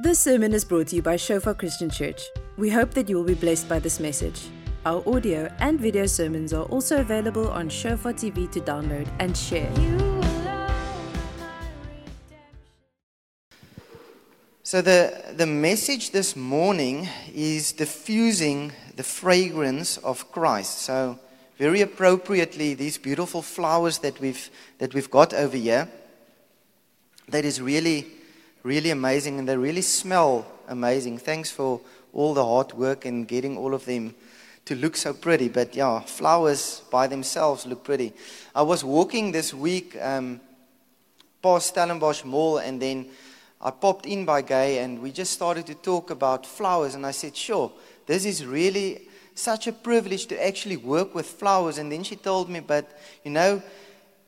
This sermon is brought to you by Shofar Christian Church. We hope that you will be blessed by this message. Our audio and video sermons are also available on Shofar TV to download and share. So, the, the message this morning is diffusing the fragrance of Christ. So, very appropriately, these beautiful flowers that we've, that we've got over here, that is really, really amazing, and they really smell amazing. Thanks for all the hard work and getting all of them to look so pretty. But yeah, flowers by themselves look pretty. I was walking this week um, past Stellenbosch Mall, and then I popped in by Gay and we just started to talk about flowers. And I said, Sure, this is really such a privilege to actually work with flowers. And then she told me, But you know,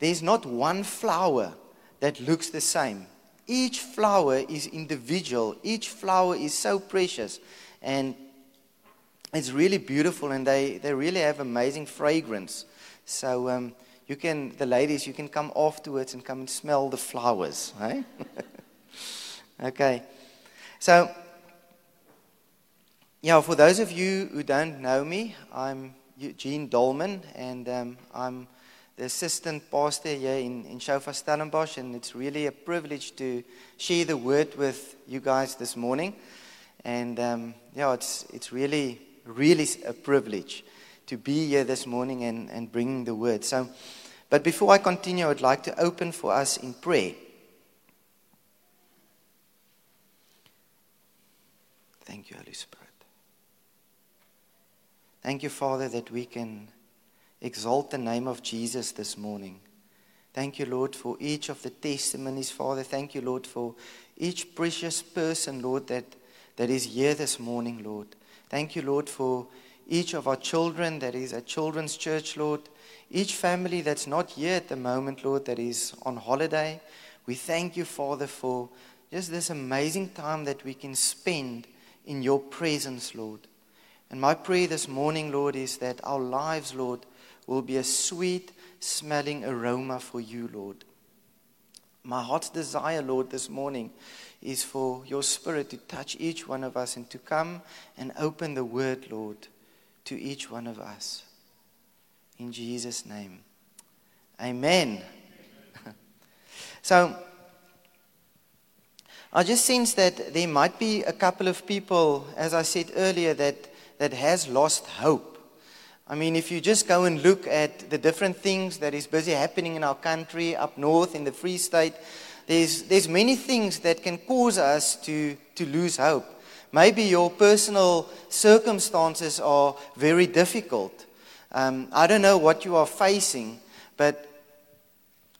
there's not one flower that looks the same. Each flower is individual, each flower is so precious. And it's really beautiful, and they, they really have amazing fragrance. So, um, you can, the ladies, you can come afterwards and come and smell the flowers, right? Okay. So, yeah, for those of you who don't know me, I'm Eugene Dollman, and um, I'm the assistant pastor here in, in Shofar Stellenbosch, and it's really a privilege to share the word with you guys this morning. And um, yeah, it's, it's really, really a privilege to be here this morning and, and bringing the word. So, but before I continue, I would like to open for us in prayer. Thank you, Holy Spirit. Thank you, Father, that we can exalt the name of Jesus this morning. Thank you, Lord, for each of the testimonies, Father. Thank you, Lord, for each precious person, Lord, that, that is here this morning, Lord. Thank you, Lord, for each of our children that is at Children's Church, Lord. Each family that's not here at the moment, Lord, that is on holiday. We thank you, Father, for just this amazing time that we can spend in your presence, Lord. And my prayer this morning, Lord, is that our lives, Lord, will be a sweet smelling aroma for you, Lord. My heart's desire, Lord, this morning is for your Spirit to touch each one of us and to come and open the word, Lord, to each one of us. In Jesus' name. Amen. so, I just sense that there might be a couple of people, as I said earlier, that, that has lost hope. I mean, if you just go and look at the different things that is busy happening in our country, up north in the Free State, there's, there's many things that can cause us to, to lose hope. Maybe your personal circumstances are very difficult. Um, I don't know what you are facing, but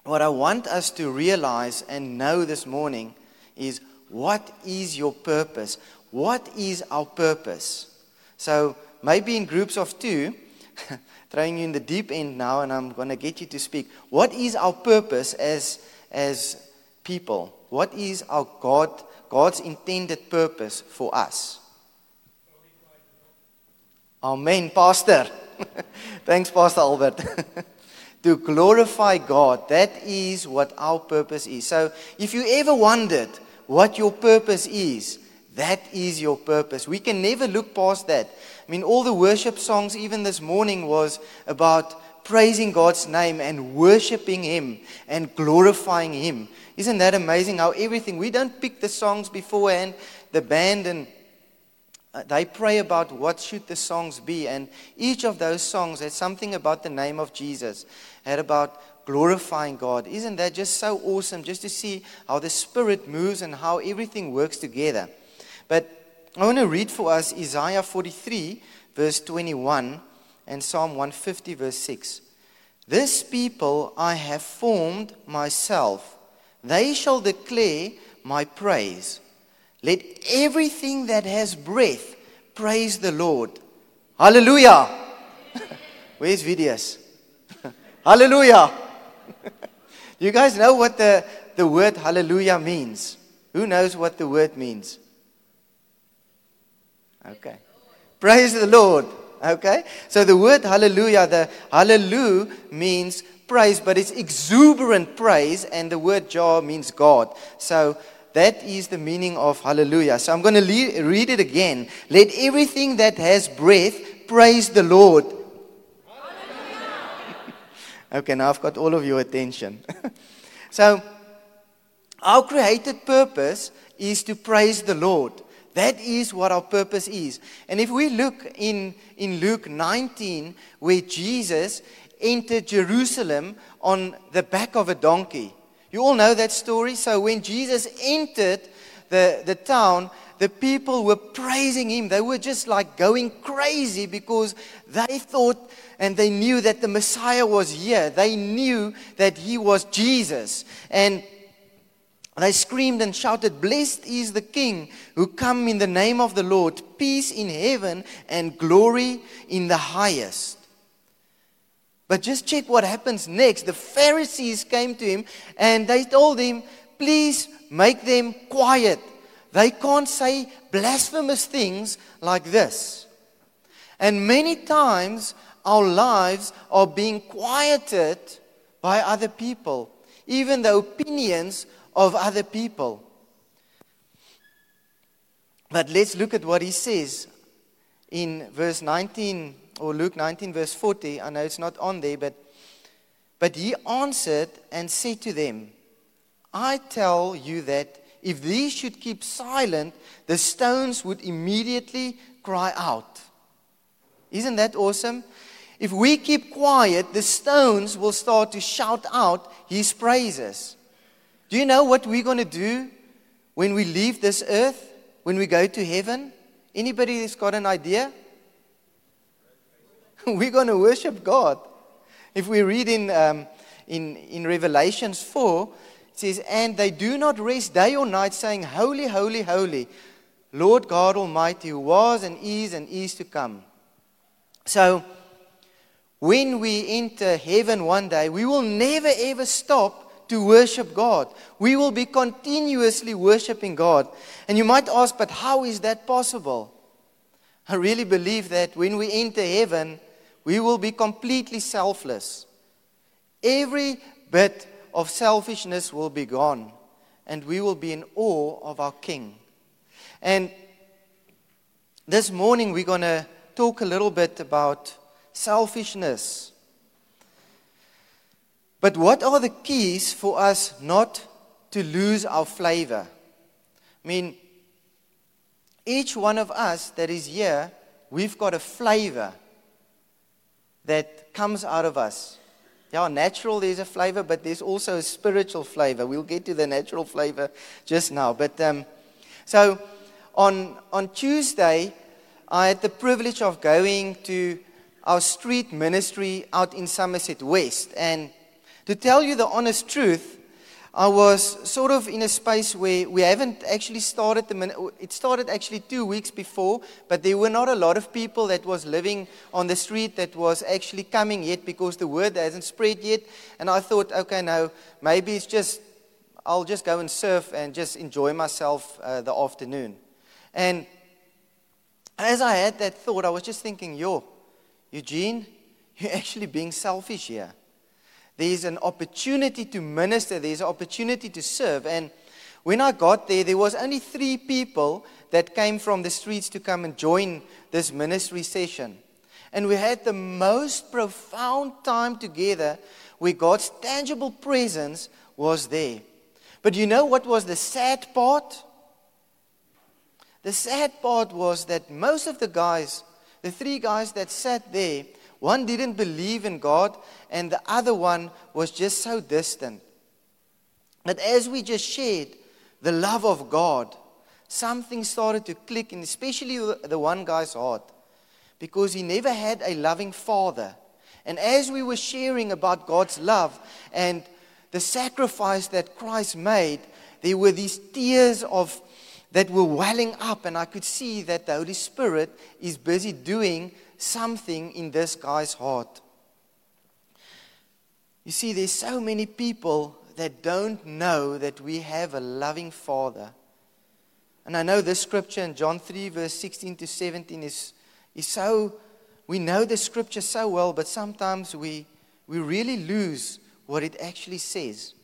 what I want us to realize and know this morning is what is your purpose? What is our purpose? So maybe in groups of two, throwing you in the deep end now, and I'm going to get you to speak. What is our purpose as, as people? What is our God, God's intended purpose for us? Amen, Pastor. Thanks, Pastor Albert. to glorify God. That is what our purpose is. So if you ever wondered, what your purpose is. That is your purpose. We can never look past that. I mean, all the worship songs, even this morning, was about praising God's name and worshiping Him and glorifying Him. Isn't that amazing how everything, we don't pick the songs beforehand, the band and uh, they pray about what should the songs be and each of those songs had something about the name of jesus had about glorifying God. Isn't that just so awesome just to see how the Spirit moves and how everything works together? But I want to read for us Isaiah 43, verse 21, and Psalm 150, verse 6. This people I have formed myself, they shall declare my praise. Let everything that has breath praise the Lord. Hallelujah. Where's Vidius? Hallelujah. Do you guys know what the, the word hallelujah means? Who knows what the word means? Okay. Praise the Lord. Okay? So the word hallelujah, the hallelujah means praise, but it's exuberant praise, and the word Jah means God. So that is the meaning of hallelujah. So I'm going to le- read it again. Let everything that has breath praise the Lord. okay, now I've got all of your attention. so, our created purpose is to praise the Lord. That is what our purpose is. And if we look in, in Luke 19, where Jesus entered Jerusalem on the back of a donkey. You all know that story. So when Jesus entered the, the town, the people were praising him. They were just like going crazy because they thought and they knew that the Messiah was here. They knew that he was Jesus. And they screamed and shouted, Blessed is the King who come in the name of the Lord, peace in heaven and glory in the highest. But just check what happens next. The Pharisees came to him and they told him, Please make them quiet. They can't say blasphemous things like this. And many times our lives are being quieted by other people, even the opinions of other people. But let's look at what he says in verse 19 or Luke 19, verse 40. I know it's not on there, but, but he answered and said to them, I tell you that if these should keep silent, the stones would immediately cry out. Isn't that awesome? If we keep quiet, the stones will start to shout out his praises. Do you know what we're going to do when we leave this earth, when we go to heaven? Anybody that's got an idea? We're going to worship God. If we read in, um, in, in Revelations 4, it says, And they do not rest day or night, saying, Holy, holy, holy, Lord God Almighty, who was and is and is to come. So, when we enter heaven one day, we will never ever stop to worship God. We will be continuously worshiping God. And you might ask, but how is that possible? I really believe that when we enter heaven, we will be completely selfless. Every bit of selfishness will be gone, and we will be in awe of our King. And this morning, we're going to talk a little bit about selfishness. But what are the keys for us not to lose our flavor? I mean, each one of us that is here, we've got a flavor that comes out of us. Yeah, natural, there's a flavor, but there's also a spiritual flavor. We'll get to the natural flavor just now. But um, so on, on Tuesday, I had the privilege of going to our street ministry out in Somerset West. And to tell you the honest truth, I was sort of in a space where we haven't actually started the it started actually two weeks before, but there were not a lot of people that was living on the street that was actually coming yet because the word hasn't spread yet. And I thought, okay, now maybe it's just I'll just go and surf and just enjoy myself uh, the afternoon. And as I had that thought, I was just thinking, yo, Eugene, you're actually being selfish here. There's an opportunity to minister, there's an opportunity to serve. And when I got there, there was only three people that came from the streets to come and join this ministry session. And we had the most profound time together where God's tangible presence was there. But you know what was the sad part? The sad part was that most of the guys, the three guys that sat there, one didn't believe in God, and the other one was just so distant. But as we just shared the love of God, something started to click, and especially the one guy's heart, because he never had a loving father. And as we were sharing about God's love and the sacrifice that Christ made, there were these tears of that were welling up, and I could see that the Holy Spirit is busy doing something in this guy's heart. You see, there's so many people that don't know that we have a loving Father. And I know this scripture in John 3, verse 16 to 17 is, is so, we know the scripture so well, but sometimes we, we really lose what it actually says.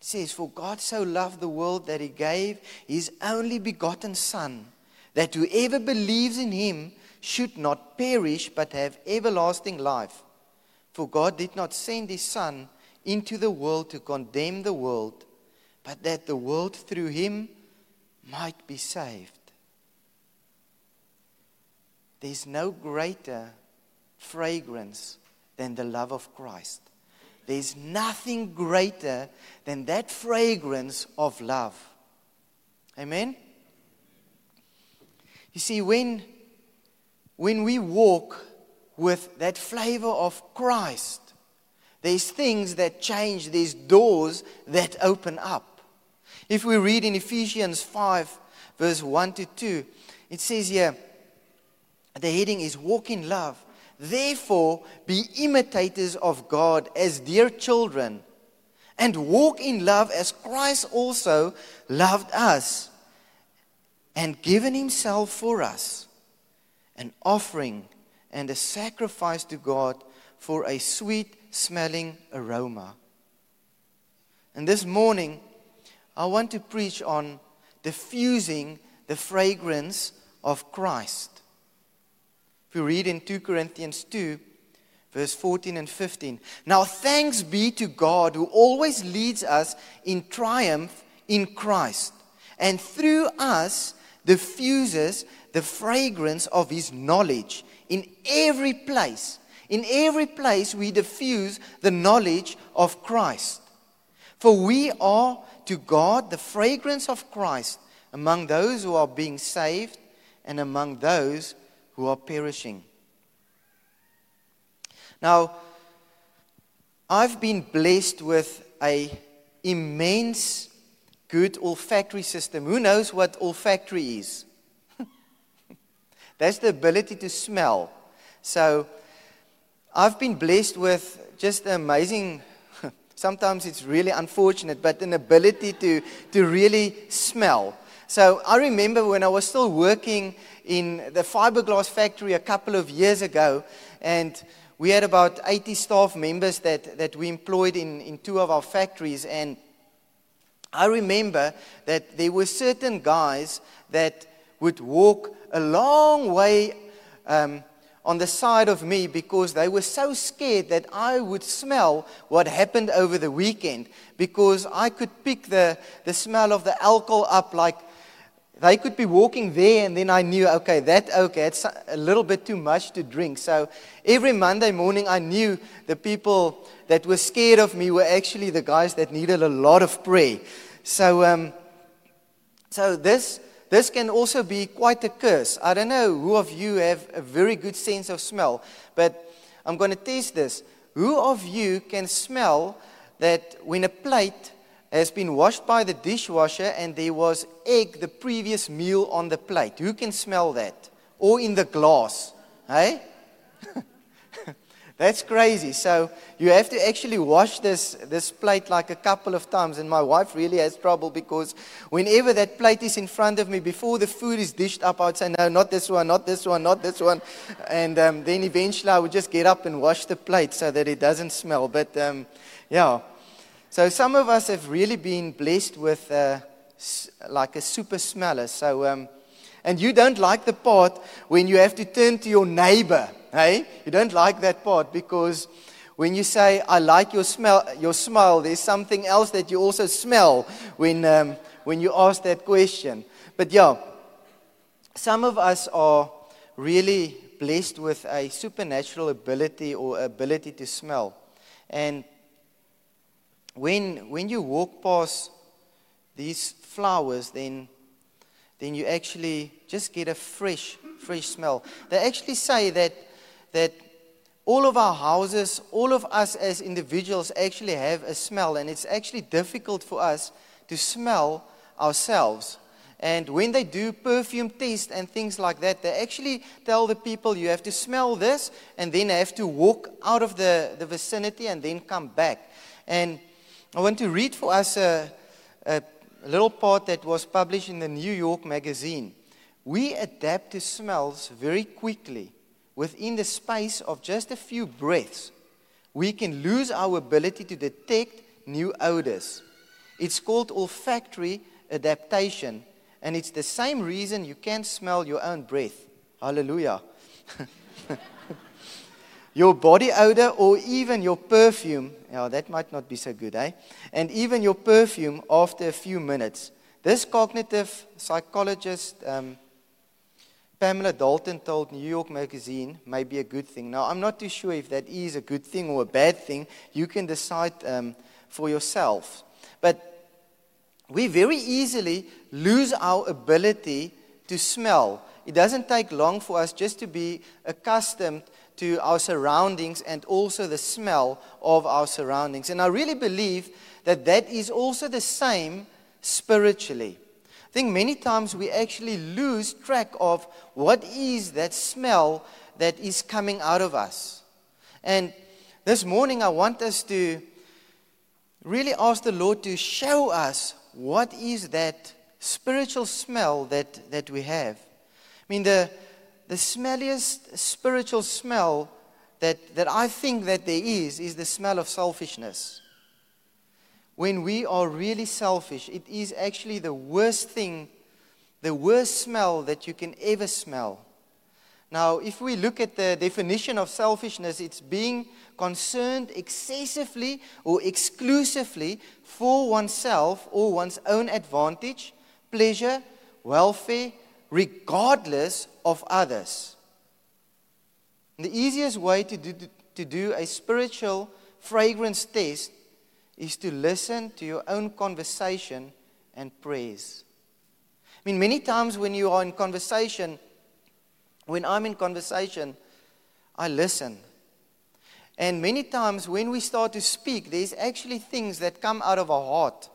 It says, For God so loved the world that he gave his only begotten Son, that whoever believes in him should not perish but have everlasting life. For God did not send his Son into the world to condemn the world, but that the world through him might be saved. There's no greater fragrance than the love of Christ. There's nothing greater than that fragrance of love. Amen? You see, when, when we walk with that flavor of Christ, there's things that change, there's doors that open up. If we read in Ephesians 5, verse 1 to 2, it says here, the heading is Walk in Love. Therefore, be imitators of God as dear children, and walk in love as Christ also loved us and given himself for us, an offering and a sacrifice to God for a sweet smelling aroma. And this morning, I want to preach on diffusing the fragrance of Christ. If we read in 2 Corinthians 2, verse 14 and 15. Now, thanks be to God who always leads us in triumph in Christ, and through us diffuses the fragrance of his knowledge in every place in every place, we diffuse the knowledge of Christ. For we are to God the fragrance of Christ among those who are being saved and among those who are perishing. Now, I've been blessed with a immense good olfactory system. Who knows what olfactory is? That's the ability to smell. So I've been blessed with just amazing, sometimes it's really unfortunate, but an ability to, to really smell. So I remember when I was still working in the fiberglass factory a couple of years ago, and we had about 80 staff members that, that we employed in, in two of our factories. And I remember that there were certain guys that would walk a long way um, on the side of me because they were so scared that I would smell what happened over the weekend because I could pick the, the smell of the alcohol up like they could be walking there and then I knew, okay, that, okay, it's a little bit too much to drink. So every Monday morning I knew the people that were scared of me were actually the guys that needed a lot of prayer. So, um, so this this can also be quite a curse. I don't know who of you have a very good sense of smell, but I'm going to test this. Who of you can smell that when a plate has been washed by the dishwasher and there was egg the previous meal on the plate? Who can smell that? Or in the glass? Hey? That's crazy. So you have to actually wash this, this plate like a couple of times. And my wife really has trouble because whenever that plate is in front of me, before the food is dished up, I would say, no, not this one, not this one, not this one. And um, then eventually I would just get up and wash the plate so that it doesn't smell. But um, yeah. So some of us have really been blessed with like a super smeller. So, um, and you don't like the part when you have to turn to your neighbor Hey? You don't like that part because when you say, I like your, smell, your smile, there's something else that you also smell when, um, when you ask that question. But yeah, some of us are really blessed with a supernatural ability or ability to smell. And when, when you walk past these flowers, then, then you actually just get a fresh, fresh smell. They actually say that that all of our houses, all of us as individuals actually have a smell, and it's actually difficult for us to smell ourselves. And when they do perfume tests and things like that, they actually tell the people you have to smell this and then have to walk out of the, the vicinity and then come back. And I want to read for us a, a little part that was published in the New York magazine. We adapt to smells very quickly within the space of just a few breaths, we can lose our ability to detect new odors. It's called olfactory adaptation. And it's the same reason you can't smell your own breath. Hallelujah. your body odor or even your perfume, yeah, that might not be so good, eh? And even your perfume after a few minutes. This cognitive psychologist, um, Pamela Dalton, told New York Magazine may be a good thing. Now, I'm not too sure if that is a good thing or a bad thing. You can decide um, for yourself. But we very easily lose our ability to smell. It doesn't take long for us just to be accustomed to our surroundings and also the smell of our surroundings. And I really believe that that is also the same spiritually. I think many times we actually lose track of what is that smell that is coming out of us. And this morning I want us to really ask the Lord to show us what is that spiritual smell that, that we have. I mean, the, the smelliest spiritual smell that, that I think that there is is the smell of selfishness. When we are really selfish, it is actually the worst thing, the worst smell that you can ever smell. Now, if we look at the definition of selfishness, it's being concerned excessively or exclusively for oneself or one's own advantage, pleasure, welfare, regardless of others. And the easiest way to do, to do a spiritual fragrance test is to listen to your own conversation and praise. I mean, many times when you are in conversation, when I'm in conversation, I listen. And many times when we start to speak, there's actually things that come out of our heart.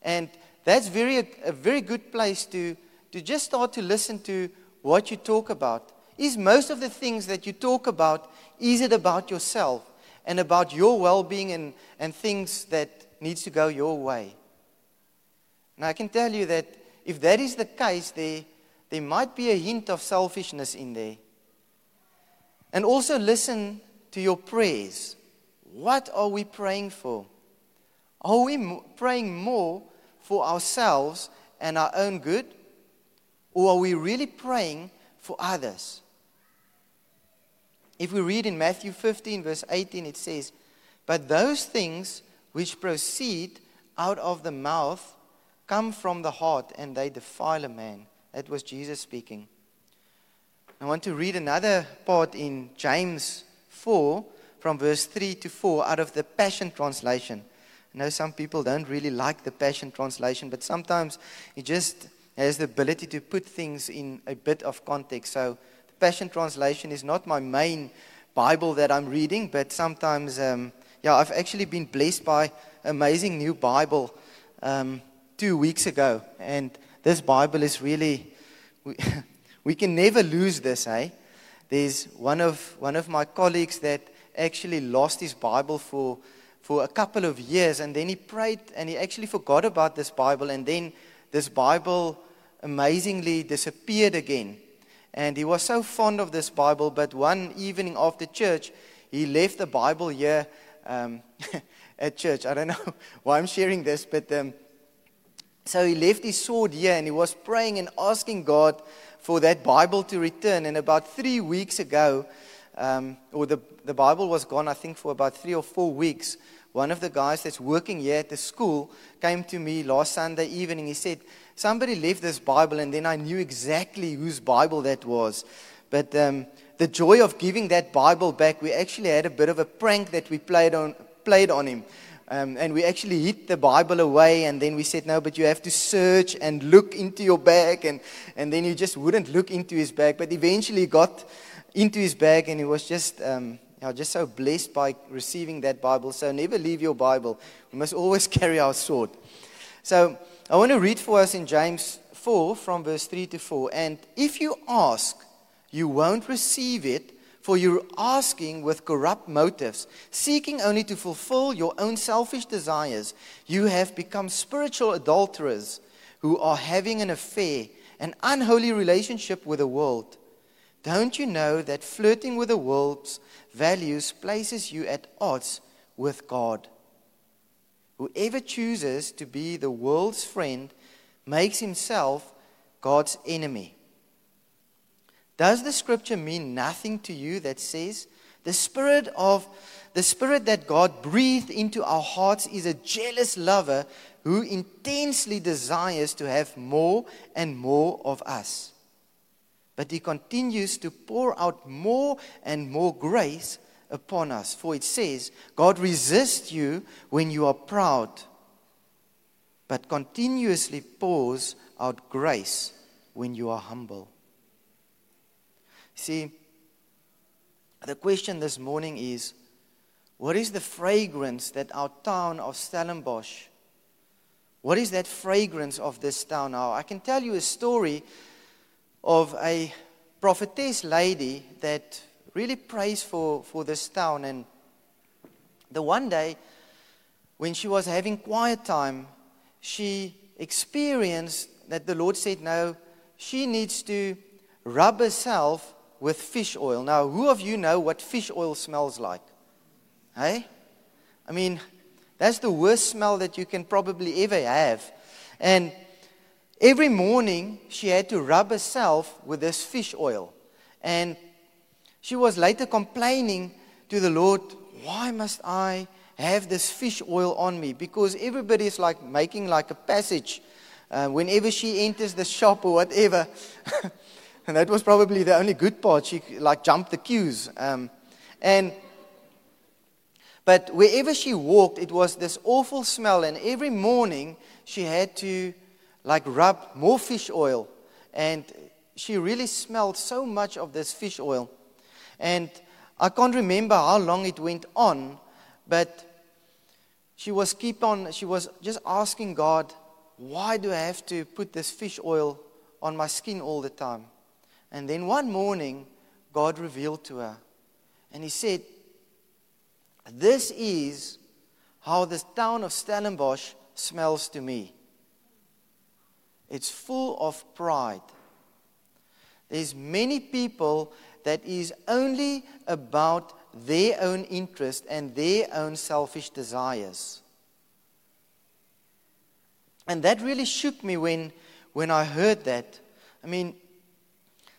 And that's very, a very good place to, to just start to listen to what you talk about. Is most of the things that you talk about, is it about yourself and about your well-being and, and things that needs to go your way? Now I can tell you that if that is the case, there, there might be a hint of selfishness in there. And also listen to your prayers. What are we praying for? Are we praying more for ourselves and our own good? Or are we really praying for others? If we read in Matthew 15, verse 18, it says, But those things which proceed out of the mouth come from the heart, and they defile a man. That was Jesus speaking. I want to read another part in James 4, from verse 3 to 4, out of the Passion Translation. I know some people don't really like the Passion Translation, but sometimes it just has the ability to put things in a bit of context. So the Passion Translation is not my main Bible that I'm reading, but sometimes, um, yeah, I've actually been blessed by amazing new Bible um, two weeks ago, and this Bible is really, we, we can never lose this, eh? There's one of, one of my colleagues that actually lost his Bible for, for a couple of years, and then he prayed and he actually forgot about this Bible, and then this Bible amazingly disappeared again. And he was so fond of this Bible, but one evening after church, he left the Bible here um, at church. I don't know why I'm sharing this, but um, so he left his sword here and he was praying and asking God for that Bible to return. And about three weeks ago, um, or the, the Bible was gone, I think, for about three or four weeks. One of the guys that's working here at the school came to me last Sunday evening. He said, Somebody left this Bible, and then I knew exactly whose Bible that was. But um, the joy of giving that Bible back, we actually had a bit of a prank that we played on, played on him. Um, and we actually hid the Bible away, and then we said, No, but you have to search and look into your bag. And, and then he just wouldn't look into his bag. But eventually he got into his bag, and he was just, um, know, just so blessed by receiving that Bible. So never leave your Bible. We must always carry our sword. So I want to read for us in James 4 from verse 3 to 4. And if you ask, you won't receive it for you're asking with corrupt motives, seeking only to fulfill your own selfish desires. You have become spiritual adulterers who are having an affair, an unholy relationship with the world. Don't you know that flirting with the world's values places you at odds with God? Whoever chooses to be the world's friend makes himself God's enemy. Does the scripture mean nothing to you that says the spirit of the spirit that God breathed into our hearts is a jealous lover who intensely desires to have more and more of us. But he continues to pour out more and more grace upon us. For it says, God resists you when you are proud, but continuously pours out grace when you are humble. See, the question this morning is what is the fragrance that our town of Stellenbosch, what is that fragrance of this town now? I can tell you a story of a prophetess lady that really prays for, for this town. And the one day, when she was having quiet time, she experienced that the Lord said, No, she needs to rub herself with fish oil. Now, who of you know what fish oil smells like? Hey? I mean, that's the worst smell that you can probably ever have. And every morning she had to rub herself with this fish oil. And she was later complaining to the Lord, Why must I have this fish oil on me? Because everybody is like making like a passage uh, whenever she enters the shop or whatever. and that was probably the only good part. She like jumped the queues. Um, and but wherever she walked, it was this awful smell. And every morning she had to like rub more fish oil. And she really smelled so much of this fish oil. And I can't remember how long it went on, but she was keep on she was just asking God, why do I have to put this fish oil on my skin all the time? And then one morning, God revealed to her, and He said, This is how the town of Stellenbosch smells to me. It's full of pride. There's many people that is only about their own interest and their own selfish desires. And that really shook me when, when I heard that. I mean,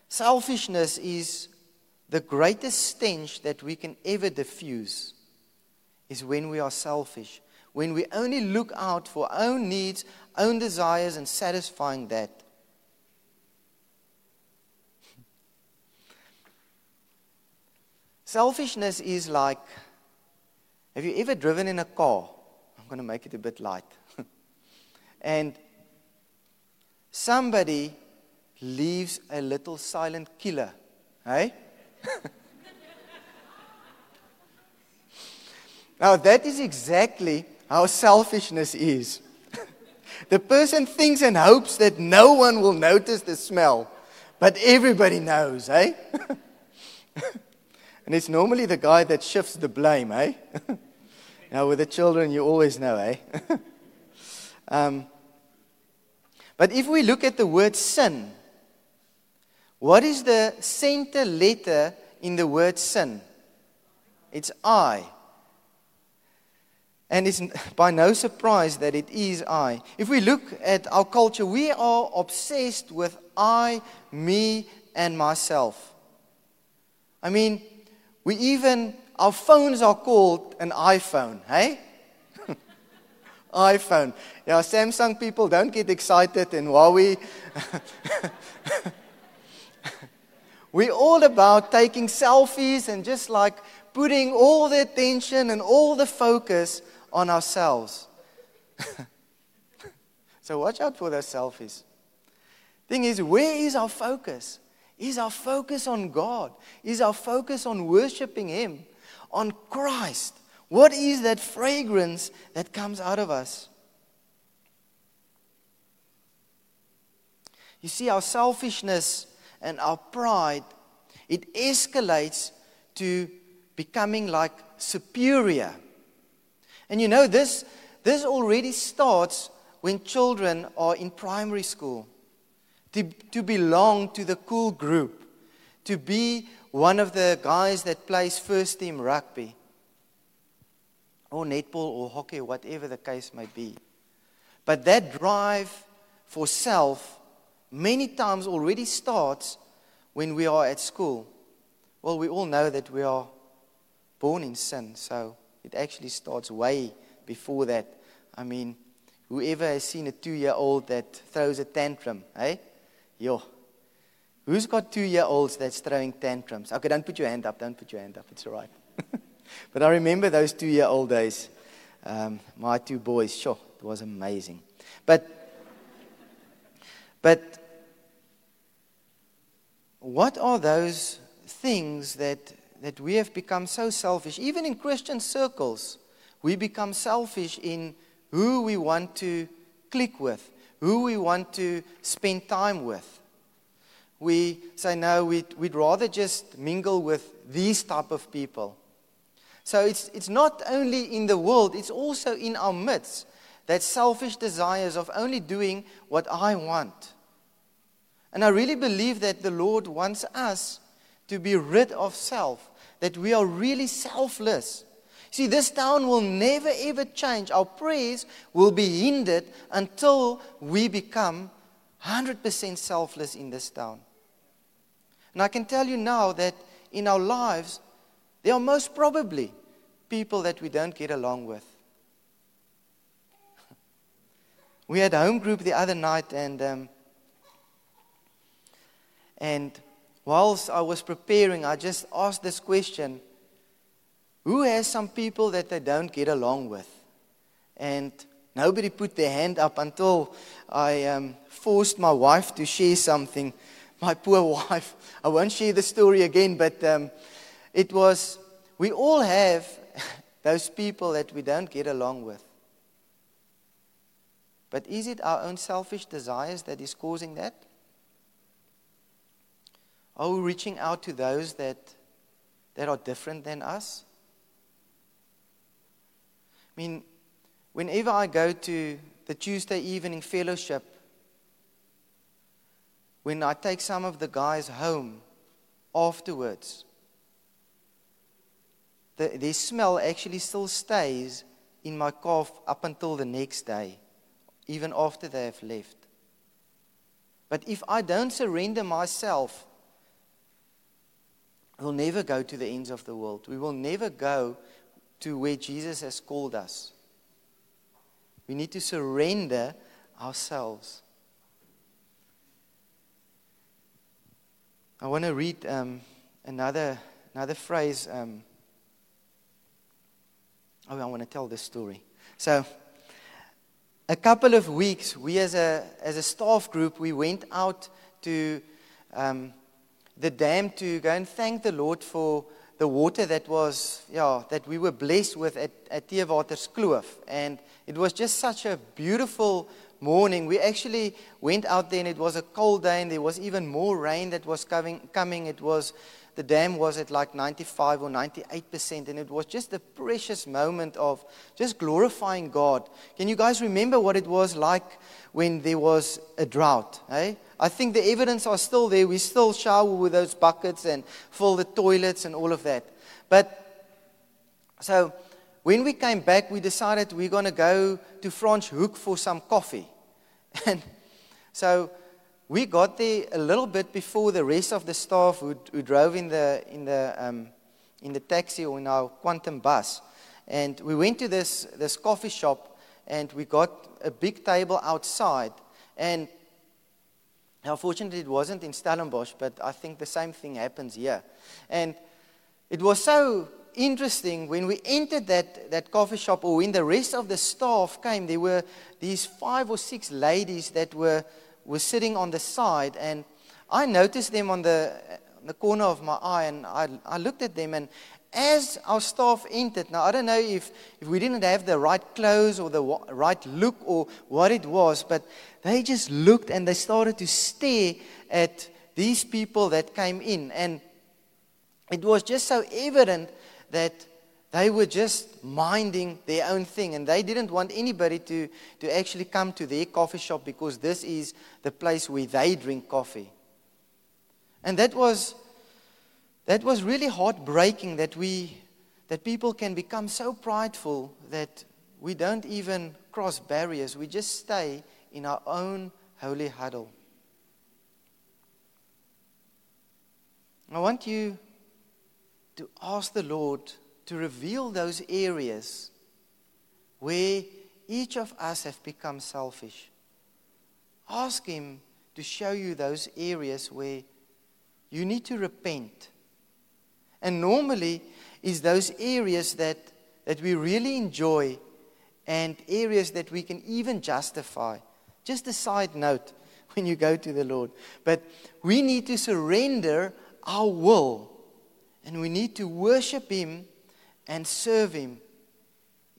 selfishness is the greatest stench that we can ever diffuse, is when we are selfish. When we only look out for our own needs, own desires, and satisfying that. Selfishness is like have you ever driven in a car? I'm going to make it a bit light. and somebody leaves a little silent killer, hey? now, that is exactly how selfishness is. the person thinks and hopes that no one will notice the smell, but everybody knows, eh? And it's normally the guy that shifts the blame, eh? now, with the children, you always know, eh? um, but if we look at the word sin, what is the center letter in the word sin? It's I. And it's by no surprise that it is I. If we look at our culture, we are obsessed with I, me, and myself. I mean, we even, our phones are called an iPhone, hey? iPhone. Yeah, Samsung people don't get excited and Huawei. We're all about taking selfies and just like putting all the attention and all the focus on ourselves. so watch out for those selfies. Thing is, where is our focus? Is our focus on God? Is our focus on worshiping Him? On Christ? What is that fragrance that comes out of us? You see, our selfishness and our pride, it escalates to becoming like superior. And you know, this, this already starts when children are in primary school to, to belong to the cool group, to be one of the guys that plays first team rugby. or netball or hockey whatever the case may be. But that drive for self many times already starts when we are at school. Well, we all know that we are born in sin, so it actually starts way before that. I mean, whoever has seen a two year old that throws a tantrum, eh? Yo. Who's got two year olds that's throwing tantrums? Okay, don't put your hand up. Don't put your hand up. It's all right. but I remember those two year old days. Um, my two boys, sure, it was amazing. But, but what are those things that, that we have become so selfish? Even in Christian circles, we become selfish in who we want to click with, who we want to spend time with. We say, no, we'd, we'd rather just mingle with these type of people. So it's, it's not only in the world, it's also in our midst that selfish desires of only doing what I want. And I really believe that the Lord wants us to be rid of self, that we are really selfless. See, this town will never ever change. Our prayers will be hindered until we become 100% selfless in this town. And I can tell you now that in our lives, there are most probably people that we don't get along with. we had a home group the other night, and um, and whilst I was preparing, I just asked this question Who has some people that they don't get along with? And nobody put their hand up until I um, forced my wife to share something. My poor wife. I won't share the story again, but um, it was, we all have those people that we don't get along with. But is it our own selfish desires that is causing that? Are we reaching out to those that, that are different than us? I mean, whenever I go to the Tuesday evening fellowship, when I take some of the guys home afterwards, the, their smell actually still stays in my car up until the next day, even after they have left. But if I don't surrender myself We'll never go to the ends of the world. We will never go to where Jesus has called us. We need to surrender ourselves. I want to read um, another, another phrase. Um, oh, I want to tell this story. So, a couple of weeks, we as a, as a staff group, we went out to um, the dam to go and thank the Lord for the water that was, yeah, that we were blessed with at, at Kloof. And it was just such a beautiful morning. We actually went out there and it was a cold day and there was even more rain that was coming. coming. It was, the dam was at like 95 or 98% and it was just a precious moment of just glorifying God. Can you guys remember what it was like when there was a drought? Eh? I think the evidence are still there. We still shower with those buckets and fill the toilets and all of that. But so when we came back, we decided we're going to go to Franschhoek for some coffee. And so we got there a little bit before the rest of the staff who, who drove in the, in, the, um, in the taxi or in our quantum bus. And we went to this, this coffee shop and we got a big table outside. And now, fortunately, it wasn't in Stellenbosch, but I think the same thing happens here. And it was so interesting when we entered that, that coffee shop, or when the rest of the staff came, there were these five or six ladies that were, were sitting on the side. And I noticed them on the, on the corner of my eye, and I, I looked at them, and as our staff entered, now I don't know if, if we didn't have the right clothes or the right look or what it was, but they just looked and they started to stare at these people that came in. And it was just so evident that they were just minding their own thing and they didn't want anybody to, to actually come to their coffee shop because this is the place where they drink coffee. And that was that was really heartbreaking that we, that people can become so prideful that we don't even cross barriers. We just stay in our own holy huddle. I want you to ask the Lord to reveal those areas where each of us have become selfish. Ask Him to show you those areas where you need to repent. And normally, is those areas that, that we really enjoy and areas that we can even justify. Just a side note when you go to the Lord. But we need to surrender our will and we need to worship Him and serve Him,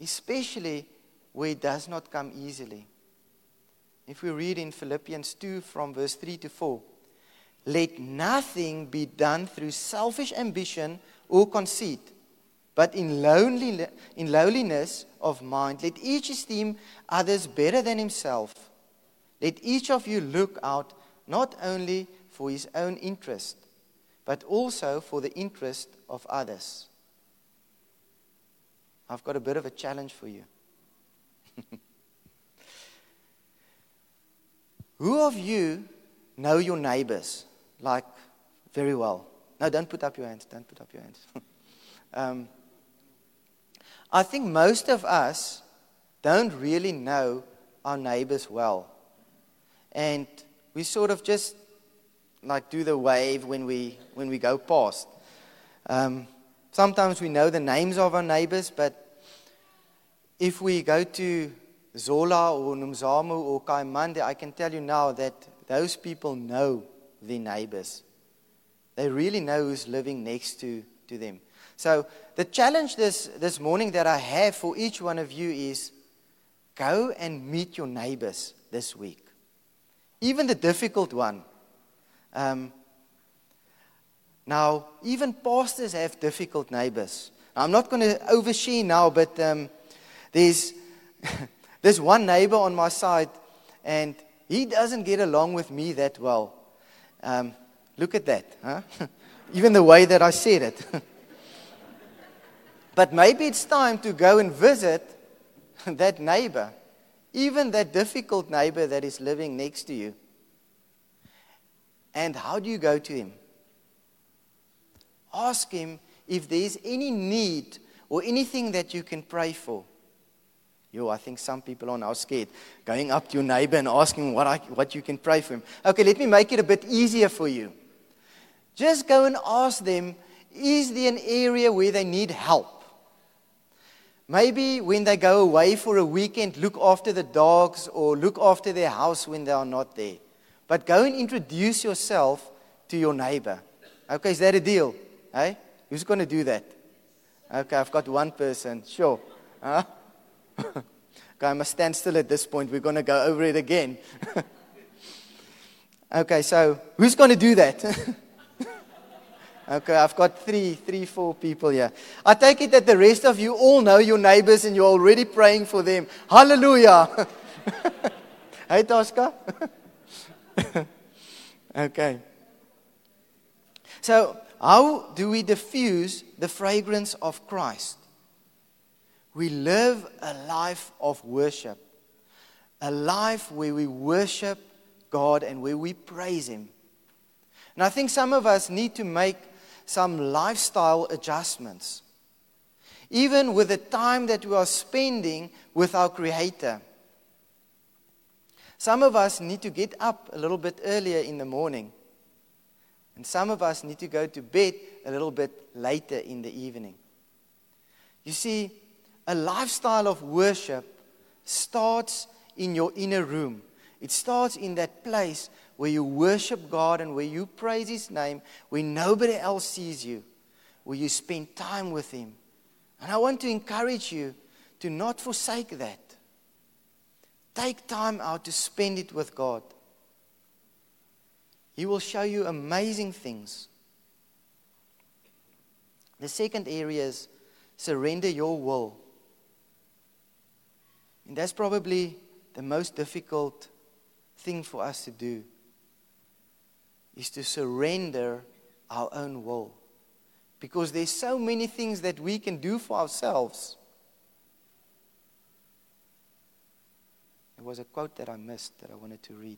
especially where it does not come easily. If we read in Philippians 2 from verse 3 to 4, let nothing be done through selfish ambition or conceit, but in, lonely, in lowliness of mind, let each esteem others better than himself. Let each of you look out not only for his own interest, but also for the interest of others. I've got a bit of a challenge for you. Who of you know your neighbors like very well? No, don't put up your hands. Don't put up your hands. um, I think most of us don't really know our neighbors well. And we sort of just like do the wave when we, when we go past. Um, sometimes we know the names of our neighbors, but if we go to Zola or Nomzamo or Kayamandi, I can tell you now that those people know their neighbors. They really know who's living next to, to them. So, the challenge this, this morning that I have for each one of you is go and meet your neighbors this week. Even the difficult one. Um, now, even pastors have difficult neighbors. I'm not going to overshare now, but um, there's, there's one neighbor on my side, and he doesn't get along with me that well. Um, look at that, huh? even the way that I said it. but maybe it's time to go and visit that neighbor, even that difficult neighbor that is living next to you. And how do you go to him? Ask him if there's any need or anything that you can pray for. Yo, I think some people are now scared. Going up to your neighbor and asking what, I, what you can pray for him. Okay, let me make it a bit easier for you. Just go and ask them is there an area where they need help? Maybe when they go away for a weekend, look after the dogs or look after their house when they are not there. But go and introduce yourself to your neighbor. Okay, is that a deal? Hey? Who's going to do that? Okay, I've got one person. Sure. Huh? okay, I must stand still at this point. We're going to go over it again. okay, so who's going to do that? okay, I've got three, three, four people here. I take it that the rest of you all know your neighbors and you're already praying for them. Hallelujah. hey, Tosca. okay. So, how do we diffuse the fragrance of Christ? We live a life of worship, a life where we worship God and where we praise Him. And I think some of us need to make some lifestyle adjustments, even with the time that we are spending with our Creator. Some of us need to get up a little bit earlier in the morning. And some of us need to go to bed a little bit later in the evening. You see, a lifestyle of worship starts in your inner room. It starts in that place where you worship God and where you praise His name, where nobody else sees you, where you spend time with Him. And I want to encourage you to not forsake that. Take time out to spend it with God. He will show you amazing things. The second area is surrender your will. And that's probably the most difficult thing for us to do is to surrender our own will. because there's so many things that we can do for ourselves. There was a quote that I missed that I wanted to read.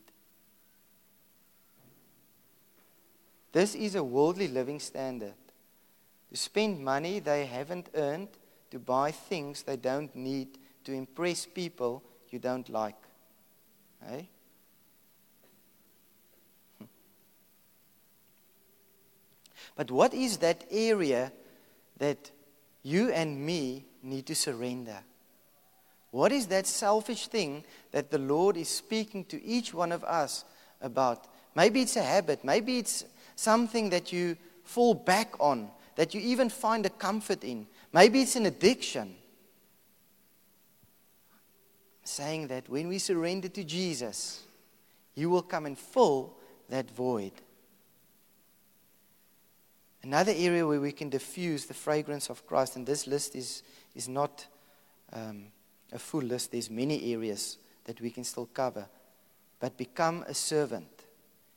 This is a worldly living standard. To spend money they haven't earned, to buy things they don't need, to impress people you don't like. Hey? Eh? But what is that area that you and me need to surrender? What is that selfish thing that the Lord is speaking to each one of us about? Maybe it's a habit, maybe it's something that you fall back on, that you even find a comfort in. Maybe it's an addiction. Saying that when we surrender to Jesus, He will come and fill that void. Another area where we can diffuse the fragrance of Christ, and this list is, is not um, a full list, there's many areas that we can still cover, but become a servant.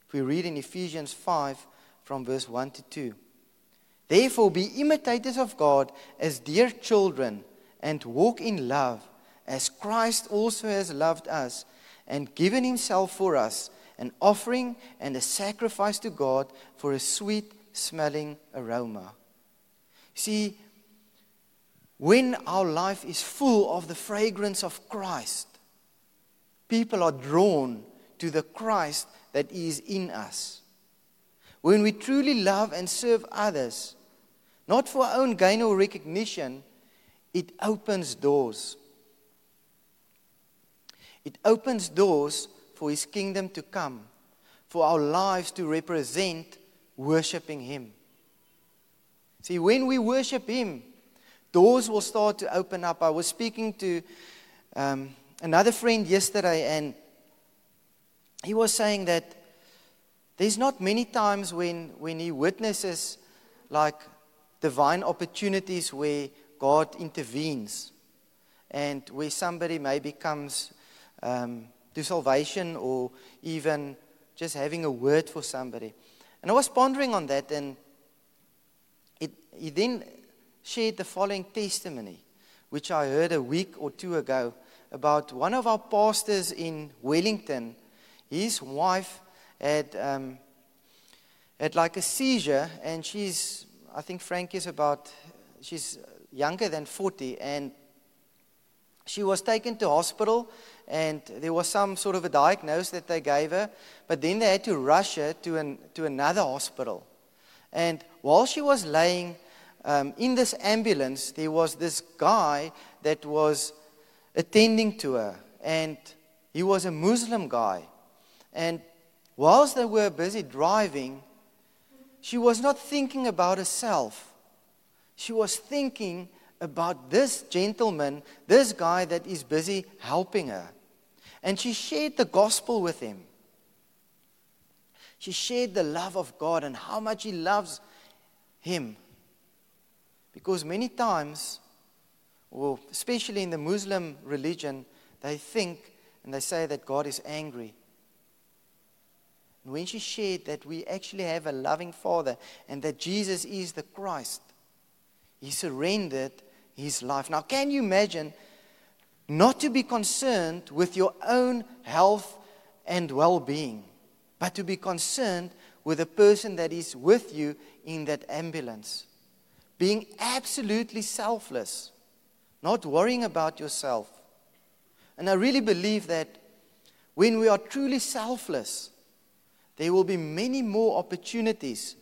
If we read in Ephesians 5 from verse 1 to 2, Therefore, be imitators of God as dear children and walk in love, as Christ also has loved us and given himself for us, an offering and a sacrifice to God for a sweet smelling aroma. See, when our life is full of the fragrance of Christ, people are drawn to the Christ that is in us. When we truly love and serve others, not for our own gain or recognition, it opens doors. It opens doors for His kingdom to come, for our lives to represent worshiping Him. See, when we worship Him, doors will start to open up. I was speaking to um, another friend yesterday, and he was saying that there's not many times when, when he witnesses like divine opportunities where God intervenes and where somebody maybe comes um, to salvation or even just having a word for somebody. And I was pondering on that, and it, he then shared the following testimony, which I heard a week or two ago about one of our pastors in Wellington. His wife had, um, had like a seizure, and she's, I think Frank is about, she's younger than 40, and she was taken to hospital and there was some sort of a diagnosis that they gave her, but then they had to rush her to, an, to another hospital. And while she was laying um, in this ambulance, there was this guy that was attending to her, and he was a Muslim guy. And whilst they were busy driving, she was not thinking about herself. She was thinking about this gentleman, this guy that is busy helping her. And she shared the gospel with him. She shared the love of God and how much he loves him. Because many times, or especially in the Muslim religion, they think and they say that God is angry. And when she shared that we actually have a loving Father and that Jesus is the Christ, he surrendered his life. Now, can you imagine not to be concerned with your own health and well being, but to be concerned with the person that is with you in that ambulance. Being absolutely selfless, not worrying about yourself. And I really believe that when we are truly selfless, there will be many more opportunities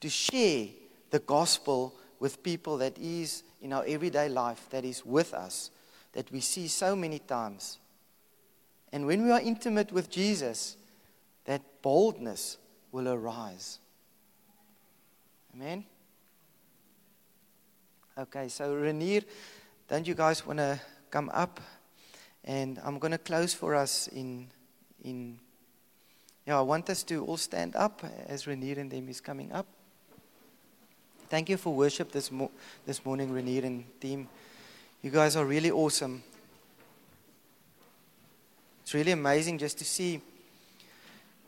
to share the gospel with people that is in our everyday life, that is with us that we see so many times. And when we are intimate with Jesus, that boldness will arise. Amen? Okay, so Renier, don't you guys want to come up? And I'm going to close for us in, in, yeah, I want us to all stand up as Renier and them is coming up. Thank you for worship this, mo- this morning, Renier and team. You guys are really awesome. It's really amazing just to see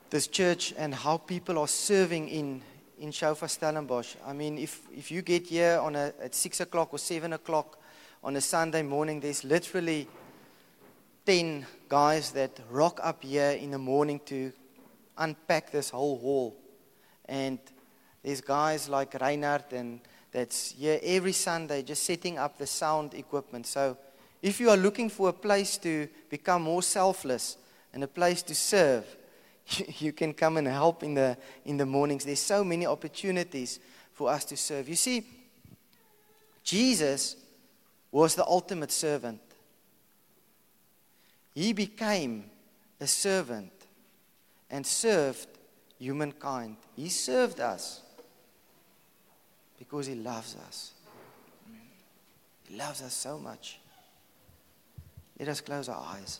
this church and how people are serving in, in Shofar Stellenbosch. I mean, if, if you get here on a, at 6 o'clock or 7 o'clock on a Sunday morning, there's literally 10 guys that rock up here in the morning to unpack this whole hall. And there's guys like Reinhard and that's here every Sunday just setting up the sound equipment. So if you are looking for a place to become more selfless and a place to serve, you can come and help in the, in the mornings. There's so many opportunities for us to serve. You see, Jesus was the ultimate servant. He became a servant and served humankind. He served us because He loves us. He loves us so much. Let us close our eyes.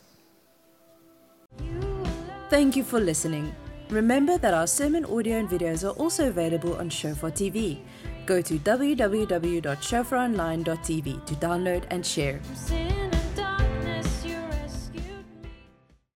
Thank you for listening. Remember that our sermon audio and videos are also available on Shofar TV. Go to www.shofaronline.tv to download and share.